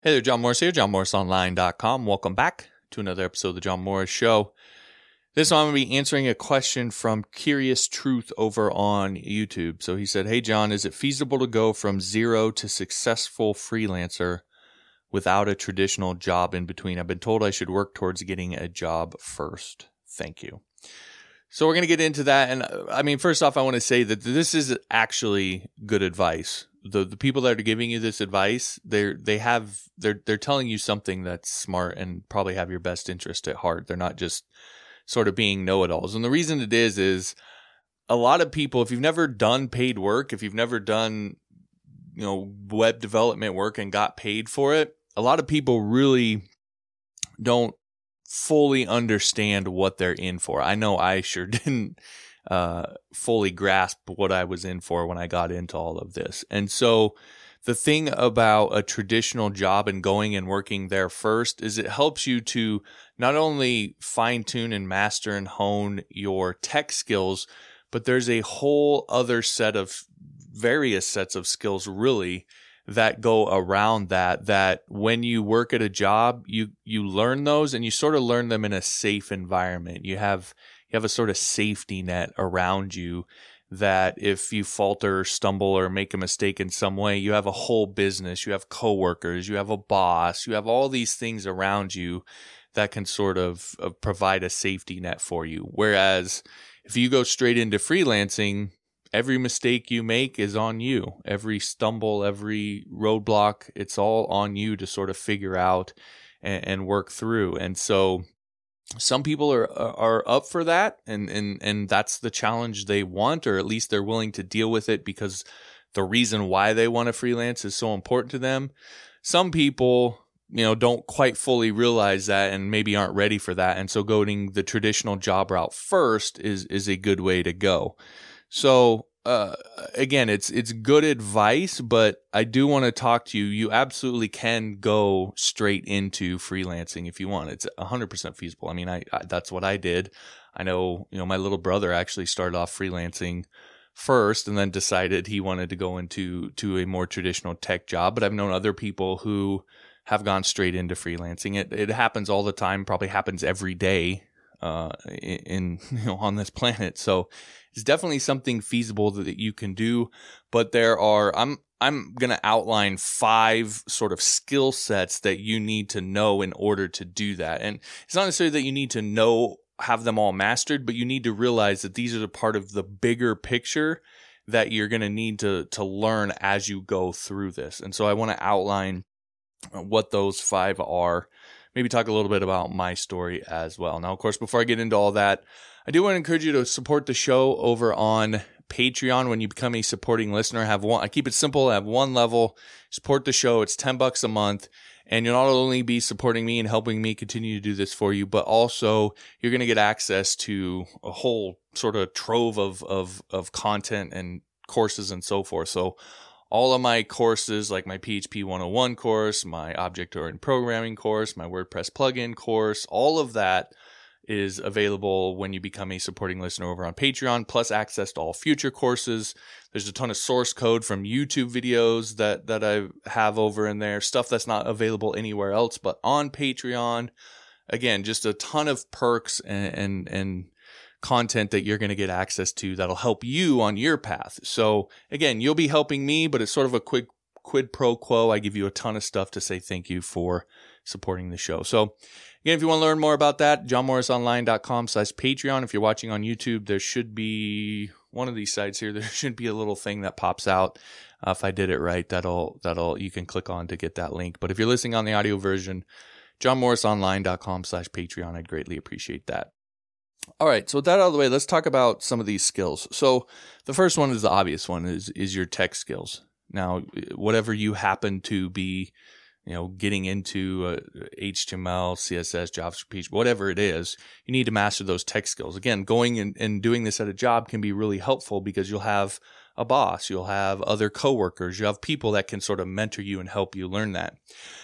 Hey there, John Morris here, johnmorrisonline.com. Welcome back to another episode of the John Morris Show. This one I'm going to be answering a question from Curious Truth over on YouTube. So he said, Hey, John, is it feasible to go from zero to successful freelancer without a traditional job in between? I've been told I should work towards getting a job first. Thank you. So we're going to get into that. And uh, I mean, first off, I want to say that this is actually good advice. The, the people that are giving you this advice, they're, they have, they're, they're telling you something that's smart and probably have your best interest at heart. They're not just sort of being know-it-alls. And the reason it is, is a lot of people, if you've never done paid work, if you've never done, you know, web development work and got paid for it, a lot of people really don't fully understand what they're in for. I know I sure didn't uh, fully grasp what I was in for when I got into all of this. And so the thing about a traditional job and going and working there first is it helps you to not only fine tune and master and hone your tech skills, but there's a whole other set of various sets of skills really that go around that that when you work at a job you you learn those and you sort of learn them in a safe environment you have you have a sort of safety net around you that if you falter stumble or make a mistake in some way you have a whole business you have coworkers you have a boss you have all these things around you that can sort of, of provide a safety net for you whereas if you go straight into freelancing every mistake you make is on you. Every stumble, every roadblock, it's all on you to sort of figure out and, and work through. And so some people are are up for that and, and and that's the challenge they want or at least they're willing to deal with it because the reason why they want to freelance is so important to them. Some people you know don't quite fully realize that and maybe aren't ready for that and so going the traditional job route first is is a good way to go so uh, again, it's it's good advice, but I do want to talk to you. You absolutely can go straight into freelancing if you want. It's 100% feasible. I mean, I, I that's what I did. I know, you know, my little brother actually started off freelancing first and then decided he wanted to go into to a more traditional tech job, but I've known other people who have gone straight into freelancing. It it happens all the time, probably happens every day uh, in you know on this planet. So it's definitely something feasible that you can do. But there are I'm I'm going to outline five sort of skill sets that you need to know in order to do that. And it's not necessarily that you need to know have them all mastered, but you need to realize that these are the part of the bigger picture that you're going to need to to learn as you go through this. And so I want to outline uh, what those five are maybe talk a little bit about my story as well. Now, of course, before I get into all that, I do want to encourage you to support the show over on Patreon when you become a supporting listener. I have one, I keep it simple. I have one level, support the show. It's 10 bucks a month. And you'll not only be supporting me and helping me continue to do this for you, but also you're going to get access to a whole sort of trove of, of, of content and courses and so forth. So all of my courses, like my PHP 101 course, my object oriented programming course, my WordPress plugin course, all of that is available when you become a supporting listener over on Patreon, plus access to all future courses. There's a ton of source code from YouTube videos that, that I have over in there, stuff that's not available anywhere else, but on Patreon. Again, just a ton of perks and, and, and content that you're going to get access to that'll help you on your path. So again, you'll be helping me, but it's sort of a quick quid pro quo. I give you a ton of stuff to say thank you for supporting the show. So again, if you want to learn more about that, johnmorrisonline.com slash Patreon. If you're watching on YouTube, there should be one of these sites here. There should be a little thing that pops out. Uh, if I did it right, that'll, that'll, you can click on to get that link. But if you're listening on the audio version, johnmorrisonline.com slash Patreon, I'd greatly appreciate that. All right, so with that out of the way, let's talk about some of these skills. So the first one is the obvious one is is your tech skills. Now, whatever you happen to be, you know, getting into uh, HTML, CSS, JavaScript, whatever it is, you need to master those tech skills. Again, going and, and doing this at a job can be really helpful because you'll have a boss, you'll have other coworkers, you have people that can sort of mentor you and help you learn that.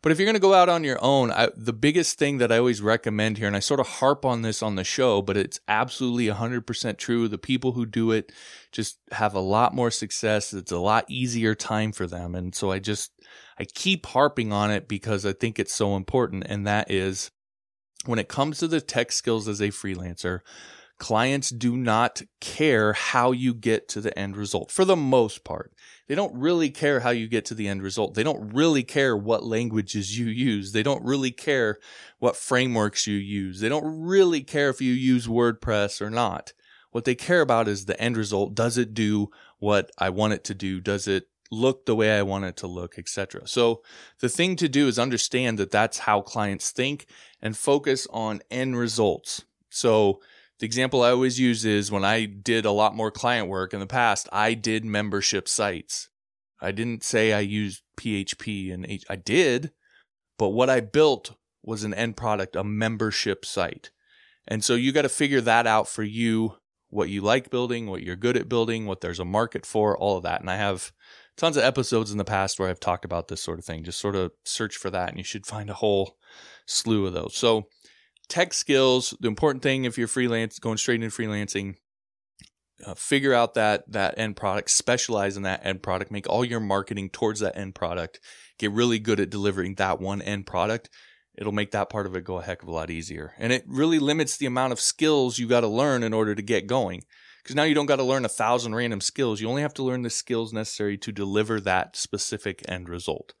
But if you're going to go out on your own, I, the biggest thing that I always recommend here, and I sort of harp on this on the show, but it's absolutely 100% true. The people who do it just have a lot more success. It's a lot easier time for them. And so I just, I keep harping on it because I think it's so important. And that is when it comes to the tech skills as a freelancer, clients do not care how you get to the end result for the most part. They don't really care how you get to the end result. They don't really care what languages you use. They don't really care what frameworks you use. They don't really care if you use WordPress or not. What they care about is the end result. Does it do what I want it to do? Does it look the way I want it to look, etc. So the thing to do is understand that that's how clients think and focus on end results. So the example I always use is when I did a lot more client work in the past, I did membership sites. I didn't say I used PHP and H- I did, but what I built was an end product, a membership site. And so you got to figure that out for you, what you like building, what you're good at building, what there's a market for, all of that. And I have tons of episodes in the past where I've talked about this sort of thing. Just sort of search for that and you should find a whole slew of those. So tech skills, the important thing if you're freelance, going straight into freelancing, uh, figure out that that end product, specialize in that end product, make all your marketing towards that end product, get really good at delivering that one end product. It'll make that part of it go a heck of a lot easier. And it really limits the amount of skills you got to learn in order to get going. Because now you don't got to learn a thousand random skills. You only have to learn the skills necessary to deliver that specific end result.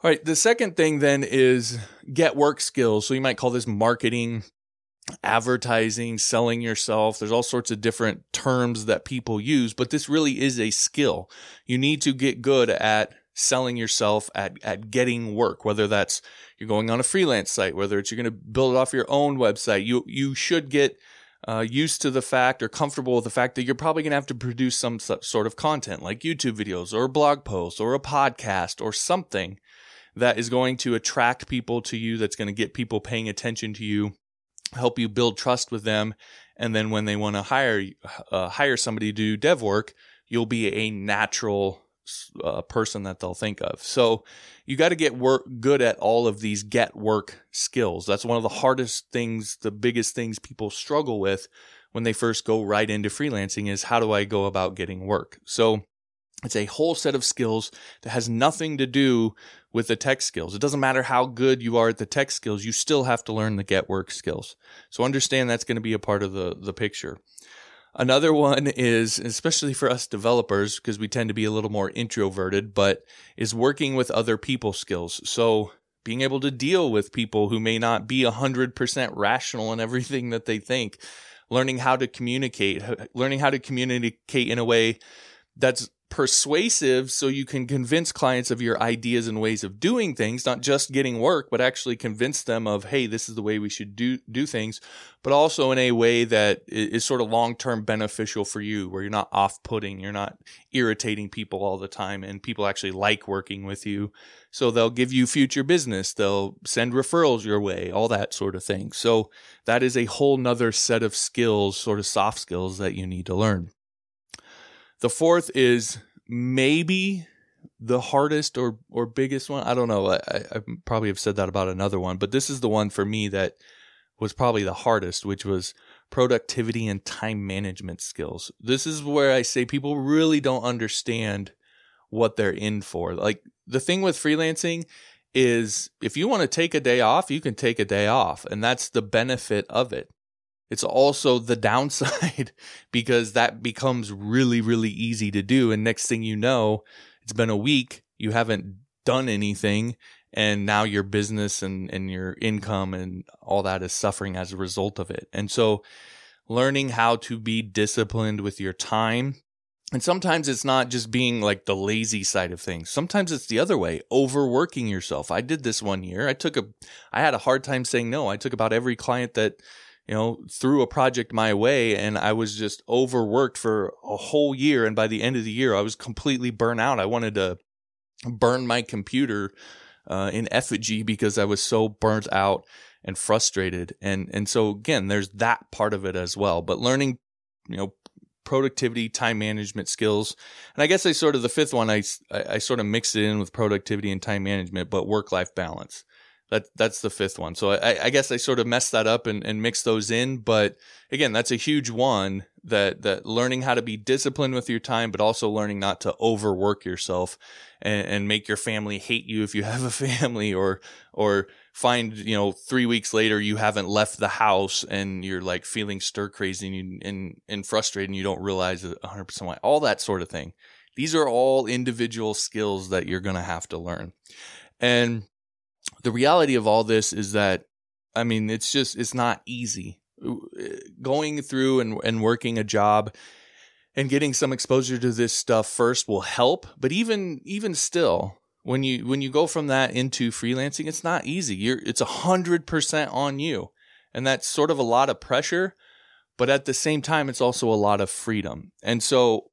All right. The second thing then is get work skills. So you might call this marketing, advertising, selling yourself. There's all sorts of different terms that people use, but this really is a skill. You need to get good at selling yourself at, at getting work, whether that's you're going on a freelance site, whether it's you're going to build it off your own website. You, you should get uh, used to the fact or comfortable with the fact that you're probably going to have to produce some sort of content like YouTube videos or blog post or a podcast or something that is going to attract people to you, that's going to get people paying attention to you, help you build trust with them. And then when they want to hire, uh, hire somebody to do dev work, you'll be a natural uh, person that they'll think of. So you got to get work good at all of these get work skills. That's one of the hardest things, the biggest things people struggle with when they first go right into freelancing is how do I go about getting work? So it's a whole set of skills that has nothing to do with the tech skills. It doesn't matter how good you are at the tech skills, you still have to learn the get work skills. So understand that's going to be a part of the, the picture. Another one is, especially for us developers, because we tend to be a little more introverted, but is working with other people skills. So being able to deal with people who may not be 100% rational in everything that they think, learning how to communicate, learning how to communicate in a way that's persuasive so you can convince clients of your ideas and ways of doing things not just getting work but actually convince them of hey this is the way we should do do things but also in a way that is sort of long-term beneficial for you where you're not off-putting you're not irritating people all the time and people actually like working with you. So they'll give you future business they'll send referrals your way all that sort of thing. So that is a whole nother set of skills sort of soft skills that you need to learn the fourth is maybe the hardest or or biggest one. I don't know. I, I probably have said that about another one, but this is the one for me that was probably the hardest, which was productivity and time management skills. This is where I say people really don't understand what they're in for. Like the thing with freelancing is if you want to take a day off, you can take a day off, and that's the benefit of it. It's also the downside because that becomes really, really easy to do. And next thing you know, it's been a week, you haven't done anything. And now your business and, and your income and all that is suffering as a result of it. And so learning how to be disciplined with your time. And sometimes it's not just being like the lazy side of things. Sometimes it's the other way, overworking yourself. I did this one year. I took a, I had a hard time saying no. I took about every client that, you know, threw a project my way and I was just overworked for a whole year. And by the end of the year, I was completely burnt out. I wanted to burn my computer uh, in effigy because I was so burnt out and frustrated. And, and so again, there's that part of it as well. But learning, you know, productivity, time management skills. And I guess I sort of, the fifth one, I, I sort of mixed it in with productivity and time management, but work life balance. That that's the fifth one. So I, I guess I sort of messed that up and, and mixed those in. But again, that's a huge one that that learning how to be disciplined with your time, but also learning not to overwork yourself and, and make your family hate you if you have a family or or find you know three weeks later you haven't left the house and you're like feeling stir crazy and you, and, and frustrated and you don't realize it 100% why all that sort of thing these are all individual skills that you're going to have to learn and the reality of all this is that I mean, it's just it's not easy eh, going through and and working a job and getting some exposure to this stuff first will help, but even even still, when you when you go from that into freelancing, it's not easy. You're it's a hundred percent on you, and that's sort of a lot of pressure, but at the same time, it's also a lot of freedom. And so,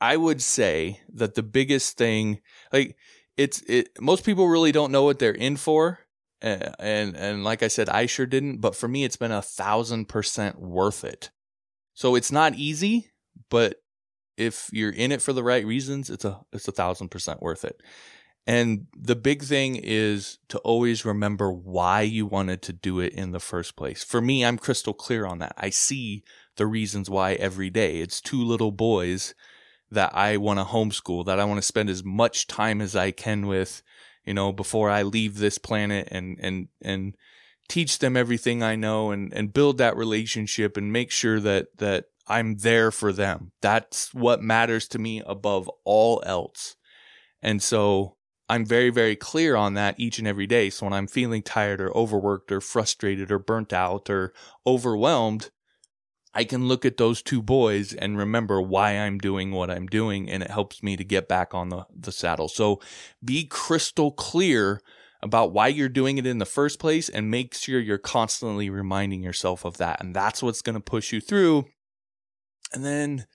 I would say that the biggest thing, like it's it most people really don't know what they're in for and, and like i said i sure didn't but for me it's been a thousand percent worth it. So it's not easy but if you're in it for the right reasons it's a it's a thousand percent worth it. And the big thing is to always remember why you wanted to do it in the first place. For me i'm crystal clear on that. I see the reasons why every day. It's two little boys that I want to homeschool, that I want to spend as much time as I can with, you know, before I leave this planet and, and, and teach them everything I know and, and build that relationship and make sure that, that I'm there for them. That's what matters to me above all else. And so I'm very, very clear on that each and every day. So when I'm feeling tired or overworked or frustrated or burnt out or overwhelmed, I can look at those two boys and remember why I'm doing what I'm doing, and it helps me to get back on the, the saddle. So be crystal clear about why you're doing it in the first place and make sure you're constantly reminding yourself of that. And that's what's going to push you through. And then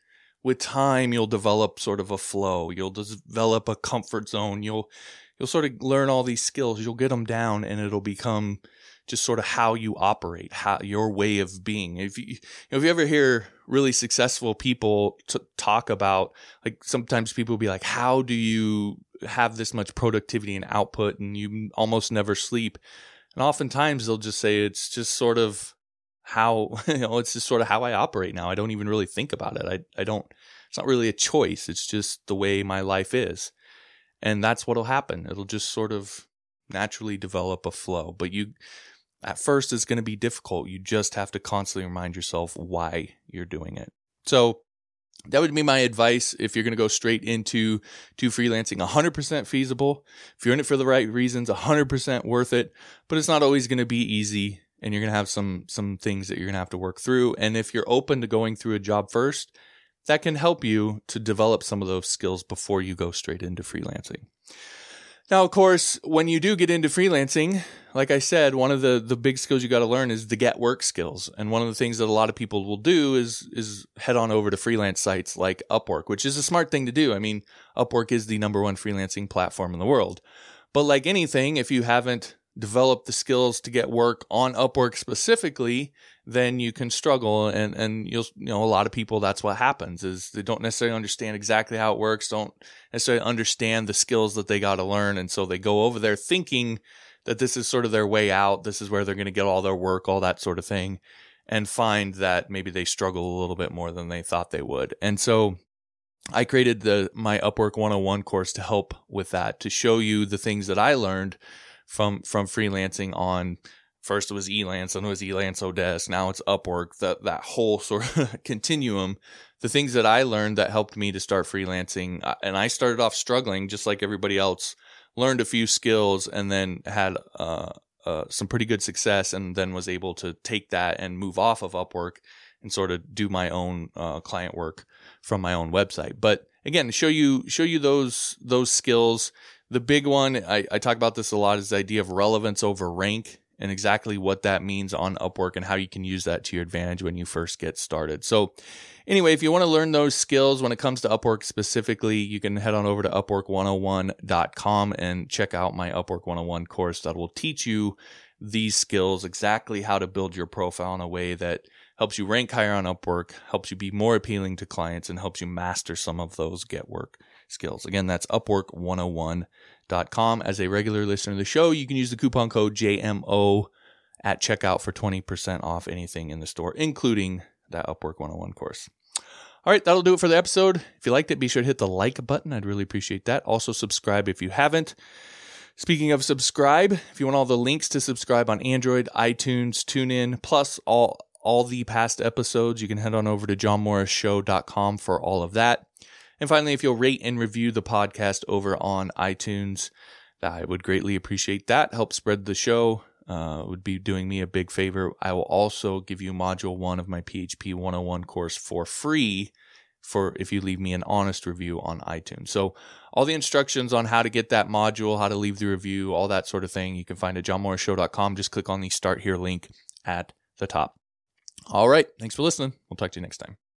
with time, you'll develop sort of a flow. You'll develop a comfort zone. You'll, you'll sort of learn all these skills. You'll get them down and it'll become just sort of how you operate, how your way of being. If you, if you ever hear really successful people t- talk about, like sometimes people will be like, how do you have this much productivity and output and you almost never sleep? And oftentimes they'll just say it's just sort of how, you know, it's just sort of how I operate now. I don't even really think about it. I, I don't, it's not really a choice. It's just the way my life is. And that's what'll happen. It'll just sort of naturally develop a flow. But you, at first, it's going to be difficult. You just have to constantly remind yourself why you're doing it. So that would be my advice if you're going to go straight into to freelancing. 100% feasible. If you're in it for the right reasons 100% worth it. But it's not always going to be easy and you're going to have some some things that you're going to have to work through. And if you're open to going through a job first that can help you to develop some of those skills before you go straight into freelancing now, of course, when you do get into freelancing, like I said, one of the, the big skills you got to learn is the get work skills. And one of the things that a lot of people will do is, is head on over to freelance sites like Upwork, which is a smart thing to do. I mean, Upwork is the number one freelancing platform in the world. But like anything, if you haven't developed the skills to get work on Upwork specifically, then you can struggle. And and you'll you know a lot of people that's what happens is they don't necessarily understand exactly how it works don't necessarily understand the skills that they got to learn. And so they go over there thinking that this is sort of their way out this is where they're going to get all their work all that sort of thing and find that maybe they struggle a little bit more than they thought they would. And so I created the my Upwork 101 course to help with that to show you the things that I learned from from freelancing on First it was Elance, then it was Elance Odesk. Now it's Upwork. That that whole sort of continuum. The things that I learned that helped me to start freelancing, uh, and I started off struggling just like everybody else. Learned a few skills and then had uh, uh, some pretty good success, and then was able to take that and move off of Upwork and sort of do my own uh, client work from my own website. But again, show you show you those those skills. The big one I, I talk about this a lot is the idea of relevance over rank and exactly what that means on Upwork and how you can use that to your advantage when you first get started. So, anyway, if you want to learn those skills when it comes to Upwork specifically, you can head on over to upwork101.com and check out my Upwork 101 course that will teach you these skills, exactly how to build your profile in a way that helps you rank higher on Upwork, helps you be more appealing to clients, and helps you master some of those get work skills. Again, that's upwork101.com. As a regular listener to the show, you can use the coupon code JMO at checkout for 20% off anything in the store, including that Upwork 101 course. All right, that'll do it for the episode. If you liked it, be sure to hit the like button. I'd really appreciate that. Also, subscribe if you haven't. Speaking of subscribe, if you want all the links to subscribe on Android, iTunes, TuneIn, plus all all the past episodes, you can head on over to johnmorrisshow.com for all of that. And finally, if you'll rate and review the podcast over on iTunes, I would greatly appreciate that. Help spread the show. Uh, would be doing me a big favor. I will also give you module one of my PHP 101 course for free for if you leave me an honest review on iTunes. So all the instructions on how to get that module, how to leave the review, all that sort of thing, you can find at johnmorrisshow.com. Just click on the start here link at the top. All right. Thanks for listening. We'll talk to you next time.